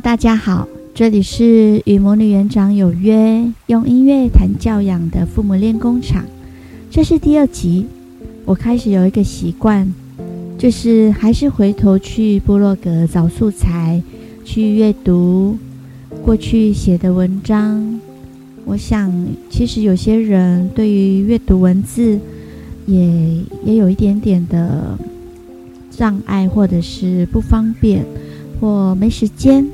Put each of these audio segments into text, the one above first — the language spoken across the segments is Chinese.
大家好，这里是与魔女园长有约，用音乐谈教养的父母练功场。这是第二集。我开始有一个习惯，就是还是回头去部落格找素材，去阅读过去写的文章。我想，其实有些人对于阅读文字也也有一点点的障碍，或者是不方便，或没时间，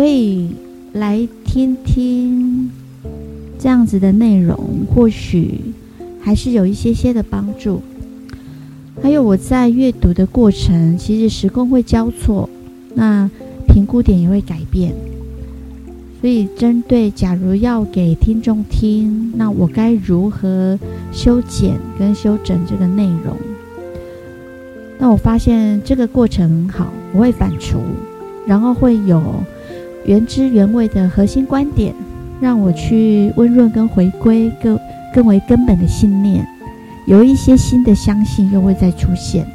所以来听听这样子的内容，或许还是有一些些的帮助。还有我在阅读的过程，其实时空会交错，那评估点也会改变。所以，针对假如要给听众听，那我该如何修剪跟修整这个内容？那我发现这个过程很好，我会反刍，然后会有原汁原味的核心观点，让我去温润跟回归更更为根本的信念，有一些新的相信又会再出现，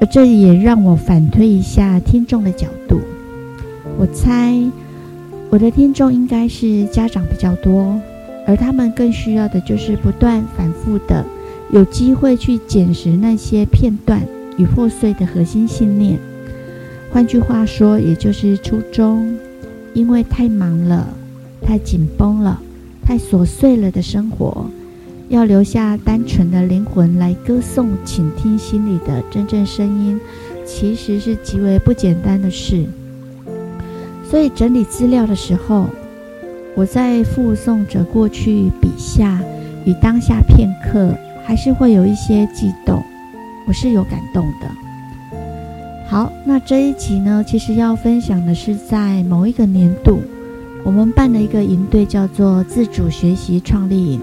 而这也让我反推一下听众的角度，我猜。我的听众应该是家长比较多，而他们更需要的就是不断反复的有机会去捡拾那些片段与破碎的核心信念。换句话说，也就是初衷，因为太忙了、太紧绷了、太琐碎了的生活，要留下单纯的灵魂来歌颂、倾听心里的真正声音，其实是极为不简单的事。所以整理资料的时候，我在复诵着过去笔下与当下片刻，还是会有一些悸动，我是有感动的。好，那这一集呢，其实要分享的是在某一个年度，我们办了一个营队，叫做自主学习创立营，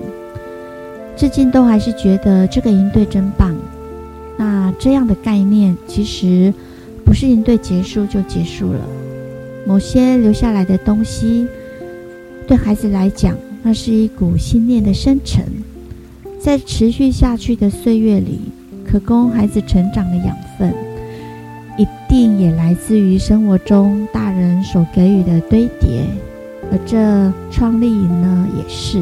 至今都还是觉得这个营队真棒。那这样的概念，其实不是营队结束就结束了。某些留下来的东西，对孩子来讲，那是一股信念的生成，在持续下去的岁月里，可供孩子成长的养分，一定也来自于生活中大人所给予的堆叠。而这创立营呢，也是。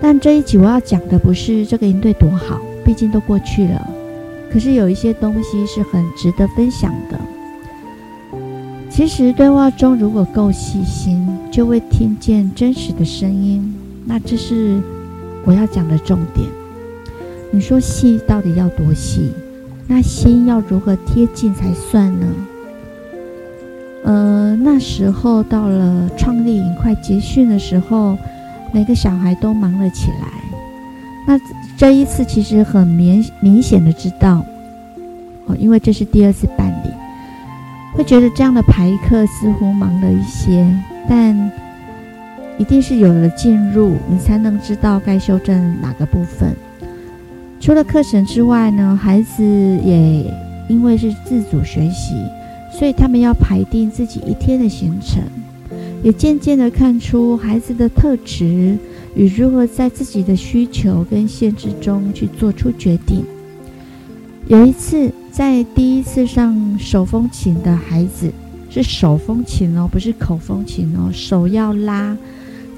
但这一集我要讲的不是这个营队多好，毕竟都过去了。可是有一些东西是很值得分享的。其实对话中，如果够细心，就会听见真实的声音。那这是我要讲的重点。你说细到底要多细？那心要如何贴近才算呢？呃，那时候到了创立营快结训的时候，每个小孩都忙了起来。那这一次其实很明明显的知道，哦，因为这是第二次办理。会觉得这样的排课似乎忙了一些，但一定是有了进入，你才能知道该修正哪个部分。除了课程之外呢，孩子也因为是自主学习，所以他们要排定自己一天的行程，也渐渐地看出孩子的特质与如何在自己的需求跟限制中去做出决定。有一次，在第一次上手风琴的孩子是手风琴哦，不是口风琴哦，手要拉，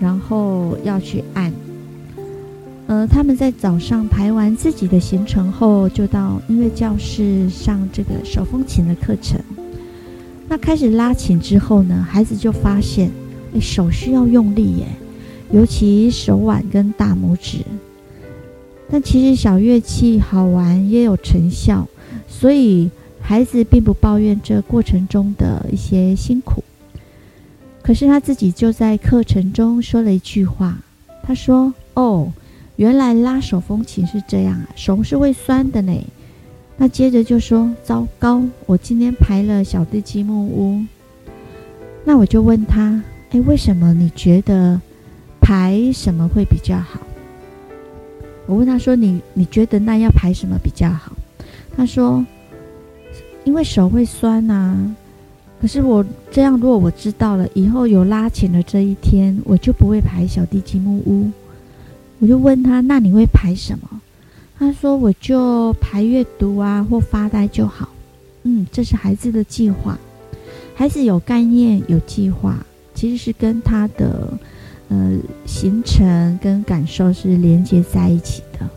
然后要去按。呃，他们在早上排完自己的行程后，就到音乐教室上这个手风琴的课程。那开始拉琴之后呢，孩子就发现，诶，手需要用力耶，尤其手腕跟大拇指。但其实小乐器好玩也有成效，所以孩子并不抱怨这过程中的一些辛苦。可是他自己就在课程中说了一句话，他说：“哦，原来拉手风琴是这样啊，手是会酸的呢。”那接着就说：“糟糕，我今天排了小弟积木屋。”那我就问他：“诶，为什么你觉得排什么会比较好？”我问他说：“你你觉得那要排什么比较好？”他说：“因为手会酸呐。可是我这样，如果我知道了以后有拉琴的这一天，我就不会排小弟积木屋。”我就问他：“那你会排什么？”他说：“我就排阅读啊，或发呆就好。”嗯，这是孩子的计划。孩子有概念、有计划，其实是跟他的呃行程跟感受是连接在一起的。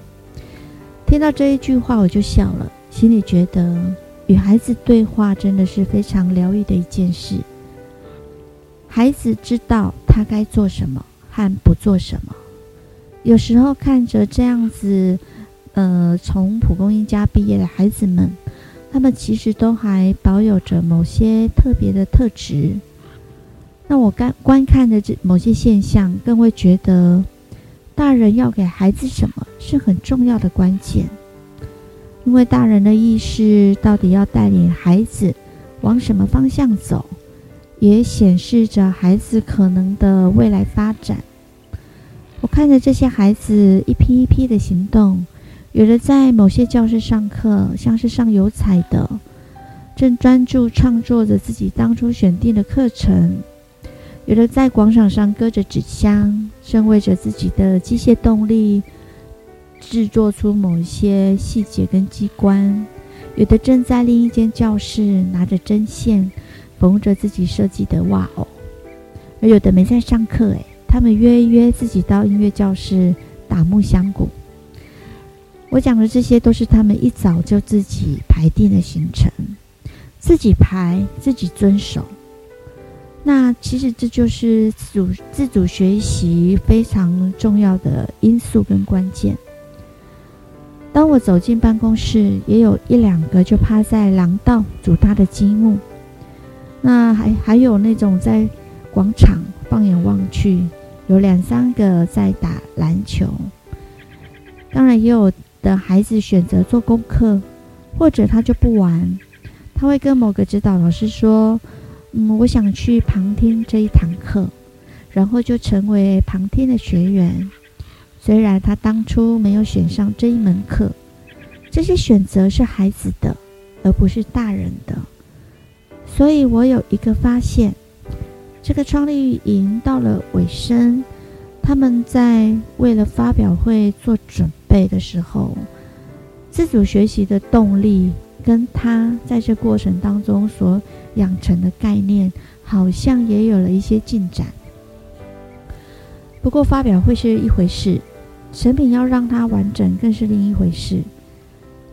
听到这一句话，我就笑了，心里觉得与孩子对话真的是非常疗愈的一件事。孩子知道他该做什么和不做什么。有时候看着这样子，呃，从蒲公英家毕业的孩子们，他们其实都还保有着某些特别的特质。那我观观看的这某些现象，更会觉得，大人要给孩子什么是很重要的关键。因为大人的意识到底要带领孩子往什么方向走，也显示着孩子可能的未来发展。看着这些孩子一批一批的行动，有的在某些教室上课，像是上油彩的，正专注创作着自己当初选定的课程；有的在广场上搁着纸箱，正为着自己的机械动力制作出某一些细节跟机关；有的正在另一间教室拿着针线缝着自己设计的袜偶，而有的没在上课，诶。他们约一约自己到音乐教室打木箱鼓。我讲的这些都是他们一早就自己排定的行程，自己排，自己遵守。那其实这就是自主自主学习非常重要的因素跟关键。当我走进办公室，也有一两个就趴在廊道煮他的积木。那还还有那种在广场放眼望去。有两三个在打篮球，当然也有的孩子选择做功课，或者他就不玩，他会跟某个指导老师说：“嗯，我想去旁听这一堂课。”然后就成为旁听的学员。虽然他当初没有选上这一门课，这些选择是孩子的，而不是大人的。所以我有一个发现。这个创立营到了尾声，他们在为了发表会做准备的时候，自主学习的动力跟他在这过程当中所养成的概念，好像也有了一些进展。不过发表会是一回事，成品要让它完整更是另一回事。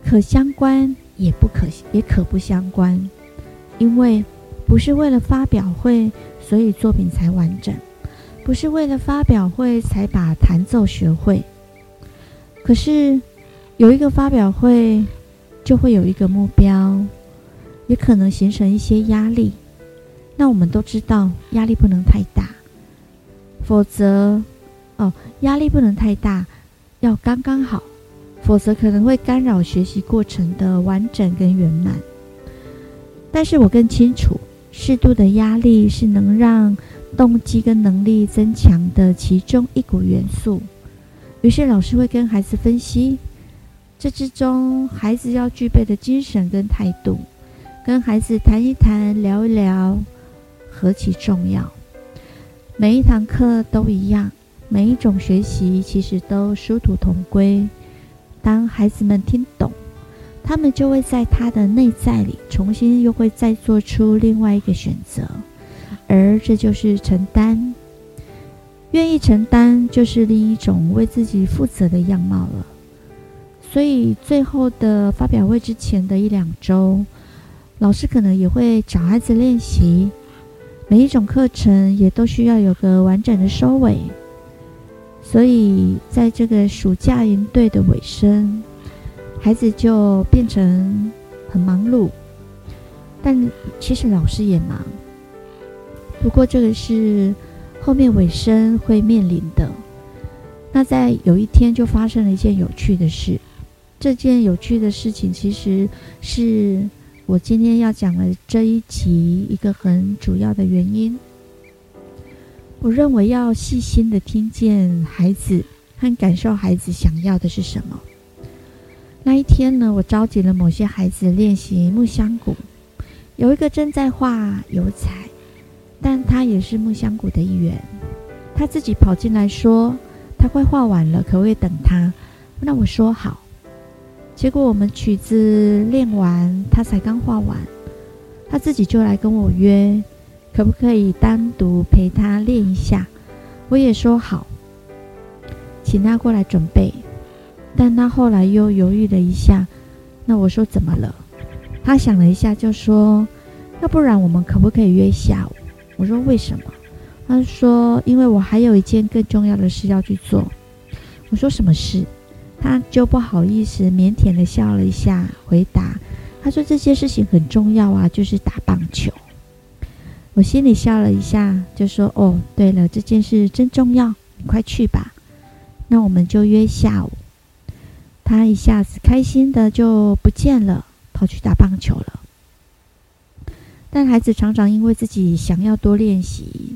可相关也不可，也可不相关，因为不是为了发表会。所以作品才完整，不是为了发表会才把弹奏学会。可是有一个发表会，就会有一个目标，也可能形成一些压力。那我们都知道，压力不能太大，否则，哦，压力不能太大，要刚刚好，否则可能会干扰学习过程的完整跟圆满。但是我更清楚。适度的压力是能让动机跟能力增强的其中一股元素。于是老师会跟孩子分析这之中孩子要具备的精神跟态度，跟孩子谈一谈、聊一聊，何其重要。每一堂课都一样，每一种学习其实都殊途同归。当孩子们听懂。他们就会在他的内在里重新又会再做出另外一个选择，而这就是承担。愿意承担，就是另一种为自己负责的样貌了。所以最后的发表会之前的一两周，老师可能也会找孩子练习。每一种课程也都需要有个完整的收尾。所以在这个暑假营队的尾声。孩子就变成很忙碌，但其实老师也忙。不过这个是后面尾声会面临的。那在有一天就发生了一件有趣的事，这件有趣的事情其实是我今天要讲的这一集一个很主要的原因。我认为要细心的听见孩子和感受孩子想要的是什么。那一天呢，我召集了某些孩子练习木香鼓，有一个正在画油彩，但他也是木香鼓的一员。他自己跑进来说：“他快画完了，可不可以等他？”那我说好。结果我们曲子练完，他才刚画完。他自己就来跟我约，可不可以单独陪他练一下？我也说好，请他过来准备。但他后来又犹豫了一下，那我说怎么了？他想了一下，就说：“要不然我们可不可以约下午？”我说：“为什么？”他说：“因为我还有一件更重要的事要去做。”我说：“什么事？”他就不好意思，腼腆的笑了一下，回答：“他说这件事情很重要啊，就是打棒球。”我心里笑了一下，就说：“哦，对了，这件事真重要，你快去吧。那我们就约下午。”他一下子开心的就不见了，跑去打棒球了。但孩子常常因为自己想要多练习，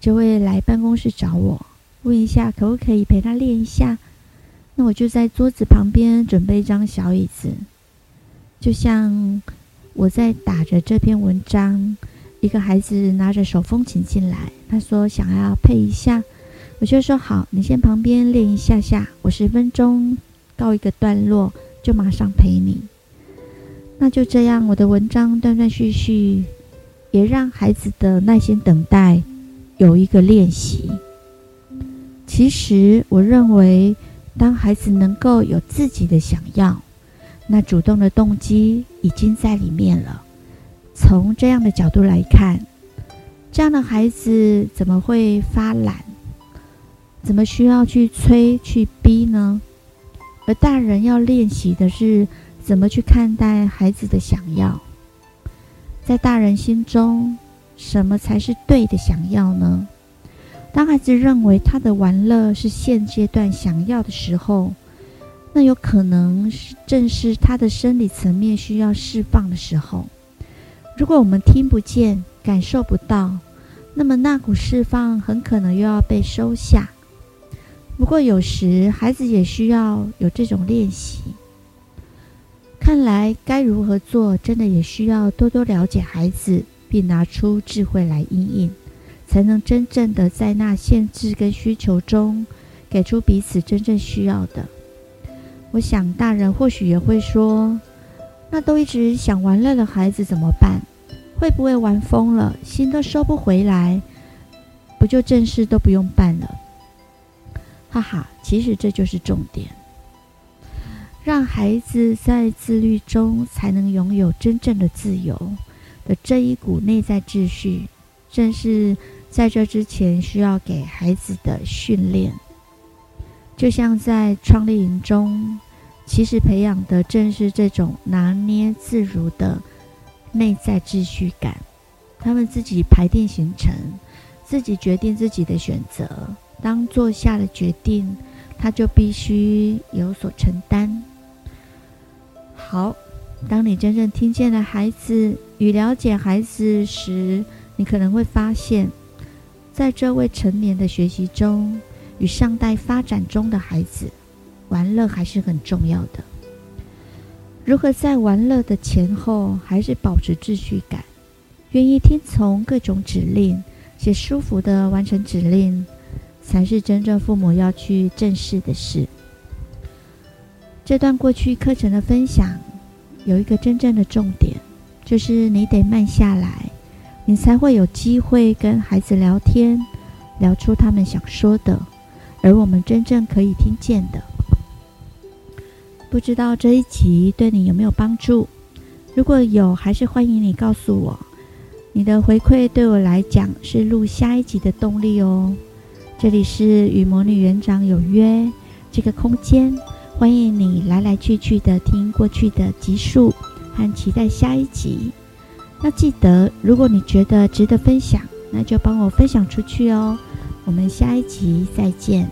就会来办公室找我，问一下可不可以陪他练一下。那我就在桌子旁边准备一张小椅子，就像我在打着这篇文章。一个孩子拿着手风琴进来，他说想要配一下，我就说好，你先旁边练一下下，我十分钟告一个段落，就马上陪你。那就这样，我的文章断断续续，也让孩子的耐心等待有一个练习。其实，我认为，当孩子能够有自己的想要，那主动的动机已经在里面了。从这样的角度来看，这样的孩子怎么会发懒？怎么需要去催、去逼呢？而大人要练习的是怎么去看待孩子的想要。在大人心中，什么才是对的想要呢？当孩子认为他的玩乐是现阶段想要的时候，那有可能是正是他的生理层面需要释放的时候。如果我们听不见、感受不到，那么那股释放很可能又要被收下。不过有时孩子也需要有这种练习。看来该如何做，真的也需要多多了解孩子，并拿出智慧来应应，才能真正的在那限制跟需求中，给出彼此真正需要的。我想大人或许也会说。那都一直想玩乐的孩子怎么办？会不会玩疯了，心都收不回来？不就正事都不用办了？哈哈，其实这就是重点，让孩子在自律中才能拥有真正的自由的这一股内在秩序，正是在这之前需要给孩子的训练。就像在创立营中。其实培养的正是这种拿捏自如的内在秩序感。他们自己排定行程，自己决定自己的选择。当做下了决定，他就必须有所承担。好，当你真正听见了孩子与了解孩子时，你可能会发现，在这未成年的学习中与尚待发展中的孩子。玩乐还是很重要的。如何在玩乐的前后还是保持秩序感，愿意听从各种指令，且舒服的完成指令，才是真正父母要去正视的事。这段过去课程的分享有一个真正的重点，就是你得慢下来，你才会有机会跟孩子聊天，聊出他们想说的，而我们真正可以听见的。不知道这一集对你有没有帮助？如果有，还是欢迎你告诉我。你的回馈对我来讲是录下一集的动力哦。这里是与魔女园长有约这个空间，欢迎你来来去去的听过去的集数，和期待下一集。要记得，如果你觉得值得分享，那就帮我分享出去哦。我们下一集再见。